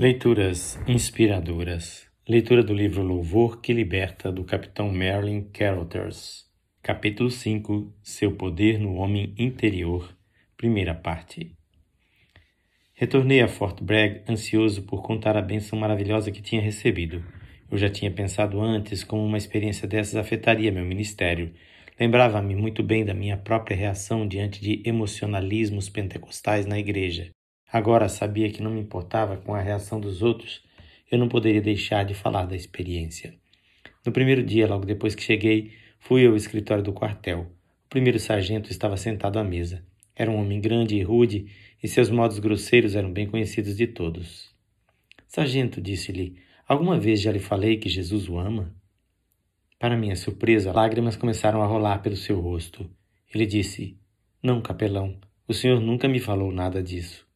Leituras inspiradoras. Leitura do livro Louvor que Liberta, do capitão Merlin Carothers. Capítulo 5 Seu Poder no Homem Interior. Primeira parte. Retornei a Fort Bragg ansioso por contar a bênção maravilhosa que tinha recebido. Eu já tinha pensado antes como uma experiência dessas afetaria meu ministério. Lembrava-me muito bem da minha própria reação diante de emocionalismos pentecostais na igreja. Agora sabia que não me importava com a reação dos outros, eu não poderia deixar de falar da experiência. No primeiro dia, logo depois que cheguei, fui ao escritório do quartel. O primeiro sargento estava sentado à mesa. Era um homem grande e rude, e seus modos grosseiros eram bem conhecidos de todos. Sargento, disse-lhe, alguma vez já lhe falei que Jesus o ama? Para minha surpresa, lágrimas começaram a rolar pelo seu rosto. Ele disse: Não, capelão, o senhor nunca me falou nada disso.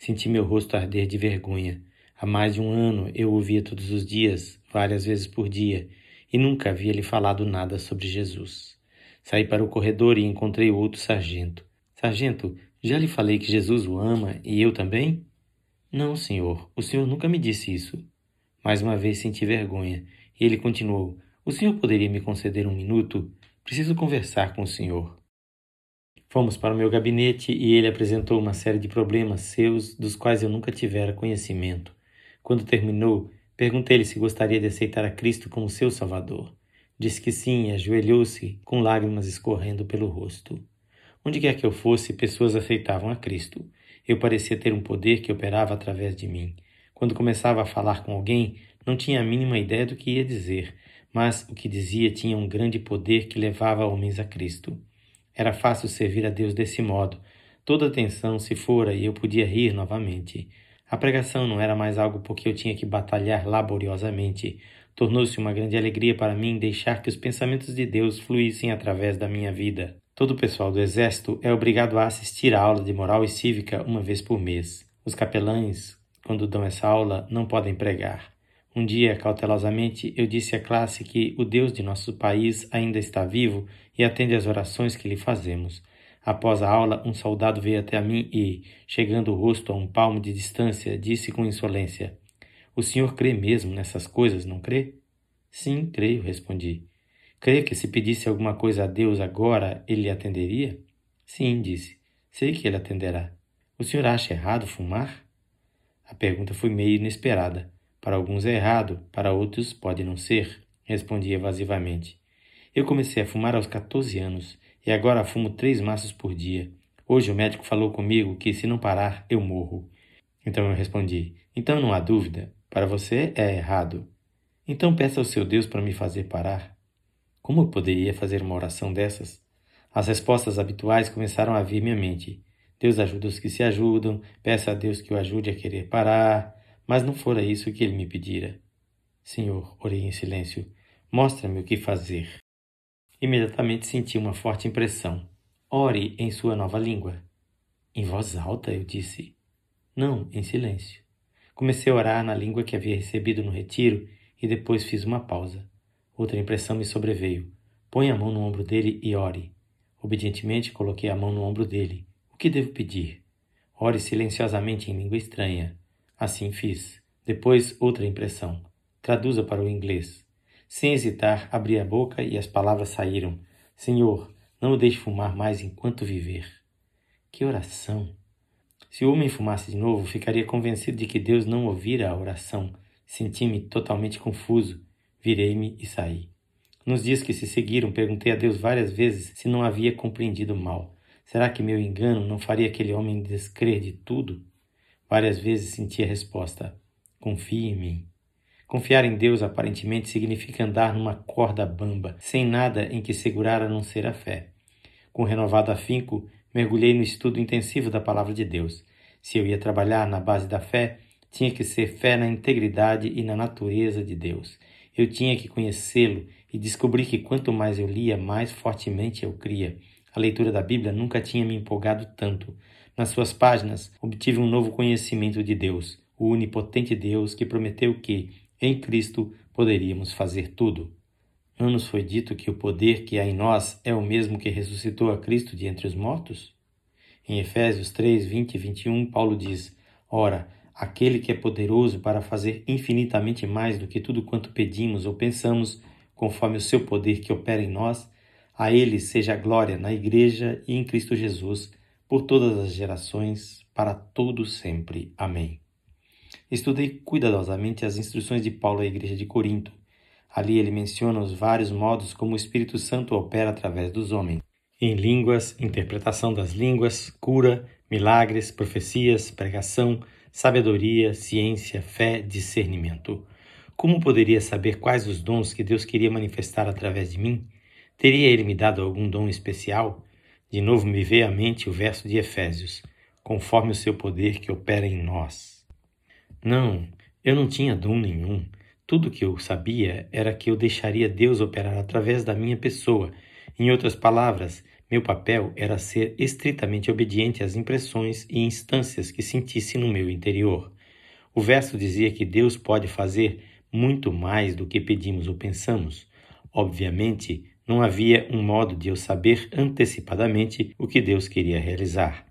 Senti meu rosto arder de vergonha. Há mais de um ano eu ouvia todos os dias, várias vezes por dia, e nunca havia lhe falado nada sobre Jesus. Saí para o corredor e encontrei outro sargento. Sargento, já lhe falei que Jesus o ama e eu também? Não, senhor, o senhor nunca me disse isso. Mais uma vez senti vergonha, e ele continuou: O senhor poderia me conceder um minuto? Preciso conversar com o senhor. Fomos para o meu gabinete e ele apresentou uma série de problemas seus dos quais eu nunca tivera conhecimento. Quando terminou, perguntei-lhe se gostaria de aceitar a Cristo como seu Salvador. Disse que sim e ajoelhou-se, com lágrimas escorrendo pelo rosto. Onde quer que eu fosse, pessoas aceitavam a Cristo. Eu parecia ter um poder que operava através de mim. Quando começava a falar com alguém, não tinha a mínima ideia do que ia dizer, mas o que dizia tinha um grande poder que levava homens a Cristo. Era fácil servir a Deus desse modo. Toda a tensão se fora e eu podia rir novamente. A pregação não era mais algo porque eu tinha que batalhar laboriosamente. Tornou-se uma grande alegria para mim deixar que os pensamentos de Deus fluíssem através da minha vida. Todo o pessoal do Exército é obrigado a assistir à aula de moral e cívica uma vez por mês. Os capelães, quando dão essa aula, não podem pregar. Um dia, cautelosamente, eu disse à classe que o Deus de nosso país ainda está vivo e atende às orações que lhe fazemos. Após a aula, um soldado veio até a mim e, chegando o rosto a um palmo de distância, disse com insolência: O senhor crê mesmo nessas coisas, não crê? Sim, creio, respondi. Crê que se pedisse alguma coisa a Deus agora, ele atenderia? Sim, disse. Sei que ele atenderá. O senhor acha errado fumar? A pergunta foi meio inesperada. Para alguns é errado, para outros pode não ser, respondi evasivamente. Eu comecei a fumar aos 14 anos e agora fumo três maços por dia. Hoje o médico falou comigo que se não parar, eu morro. Então eu respondi: Então não há dúvida, para você é errado. Então peça ao seu Deus para me fazer parar. Como eu poderia fazer uma oração dessas? As respostas habituais começaram a vir minha mente. Deus ajuda os que se ajudam, peça a Deus que o ajude a querer parar, mas não fora isso que ele me pedira. Senhor, orei em silêncio, mostra-me o que fazer. Imediatamente senti uma forte impressão. Ore em sua nova língua. Em voz alta, eu disse. Não, em silêncio. Comecei a orar na língua que havia recebido no retiro e depois fiz uma pausa. Outra impressão me sobreveio. Põe a mão no ombro dele e ore. Obedientemente coloquei a mão no ombro dele. O que devo pedir? Ore silenciosamente em língua estranha. Assim fiz. Depois, outra impressão. Traduza para o inglês. Sem hesitar, abri a boca e as palavras saíram. Senhor, não o deixe fumar mais enquanto viver. Que oração! Se o homem fumasse de novo, ficaria convencido de que Deus não ouvira a oração. Senti-me totalmente confuso. Virei-me e saí. Nos dias que se seguiram, perguntei a Deus várias vezes se não havia compreendido mal. Será que meu engano não faria aquele homem descrer de tudo? Várias vezes senti a resposta: confie em mim. Confiar em Deus aparentemente significa andar numa corda bamba, sem nada em que segurar a não ser a fé. Com renovado afinco, mergulhei no estudo intensivo da palavra de Deus. Se eu ia trabalhar na base da fé, tinha que ser fé na integridade e na natureza de Deus. Eu tinha que conhecê-lo e descobri que quanto mais eu lia, mais fortemente eu cria. A leitura da Bíblia nunca tinha me empolgado tanto. Nas suas páginas, obtive um novo conhecimento de Deus, o onipotente Deus que prometeu que, em Cristo, poderíamos fazer tudo. Não nos foi dito que o poder que há em nós é o mesmo que ressuscitou a Cristo de entre os mortos? Em Efésios 3, 20 e 21, Paulo diz: Ora, aquele que é poderoso para fazer infinitamente mais do que tudo quanto pedimos ou pensamos, conforme o seu poder que opera em nós, a ele seja a glória na Igreja e em Cristo Jesus, por todas as gerações, para todo sempre. Amém. Estudei cuidadosamente as instruções de Paulo à Igreja de Corinto. Ali ele menciona os vários modos como o Espírito Santo opera através dos homens. Em línguas, interpretação das línguas, cura, milagres, profecias, pregação, sabedoria, ciência, fé, discernimento. Como poderia saber quais os dons que Deus queria manifestar através de mim? Teria ele me dado algum dom especial? De novo me veio à mente o verso de Efésios: conforme o seu poder que opera em nós. Não, eu não tinha dom nenhum. Tudo que eu sabia era que eu deixaria Deus operar através da minha pessoa. Em outras palavras, meu papel era ser estritamente obediente às impressões e instâncias que sentisse no meu interior. O verso dizia que Deus pode fazer muito mais do que pedimos ou pensamos. Obviamente, não havia um modo de eu saber antecipadamente o que Deus queria realizar.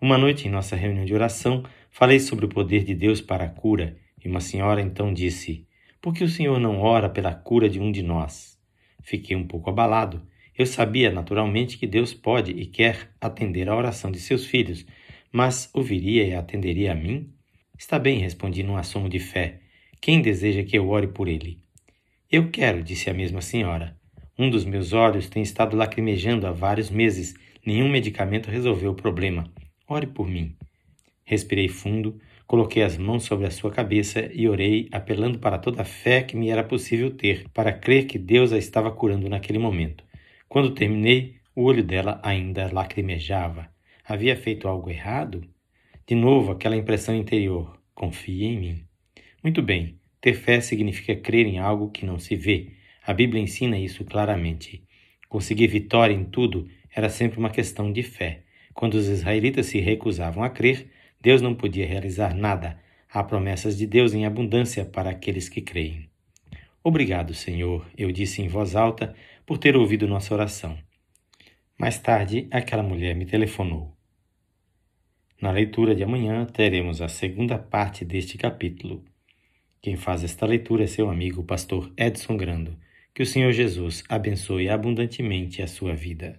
Uma noite, em nossa reunião de oração, falei sobre o poder de Deus para a cura, e uma senhora então disse: Por que o Senhor não ora pela cura de um de nós? Fiquei um pouco abalado eu sabia naturalmente que Deus pode e quer atender à oração de seus filhos, mas ouviria e atenderia a mim? Está bem, respondi num assomo de fé. Quem deseja que eu ore por ele? Eu quero, disse a mesma senhora. Um dos meus olhos tem estado lacrimejando há vários meses. Nenhum medicamento resolveu o problema. Ore por mim. Respirei fundo, coloquei as mãos sobre a sua cabeça e orei, apelando para toda a fé que me era possível ter, para crer que Deus a estava curando naquele momento. Quando terminei, o olho dela ainda lacrimejava. Havia feito algo errado? De novo, aquela impressão interior: confie em mim. Muito bem, ter fé significa crer em algo que não se vê. A Bíblia ensina isso claramente. Conseguir vitória em tudo era sempre uma questão de fé. Quando os israelitas se recusavam a crer, Deus não podia realizar nada. Há promessas de Deus em abundância para aqueles que creem. Obrigado, Senhor, eu disse em voz alta, por ter ouvido nossa oração. Mais tarde, aquela mulher me telefonou. Na leitura de amanhã, teremos a segunda parte deste capítulo. Quem faz esta leitura é seu amigo, pastor Edson Grando. Que o Senhor Jesus abençoe abundantemente a sua vida.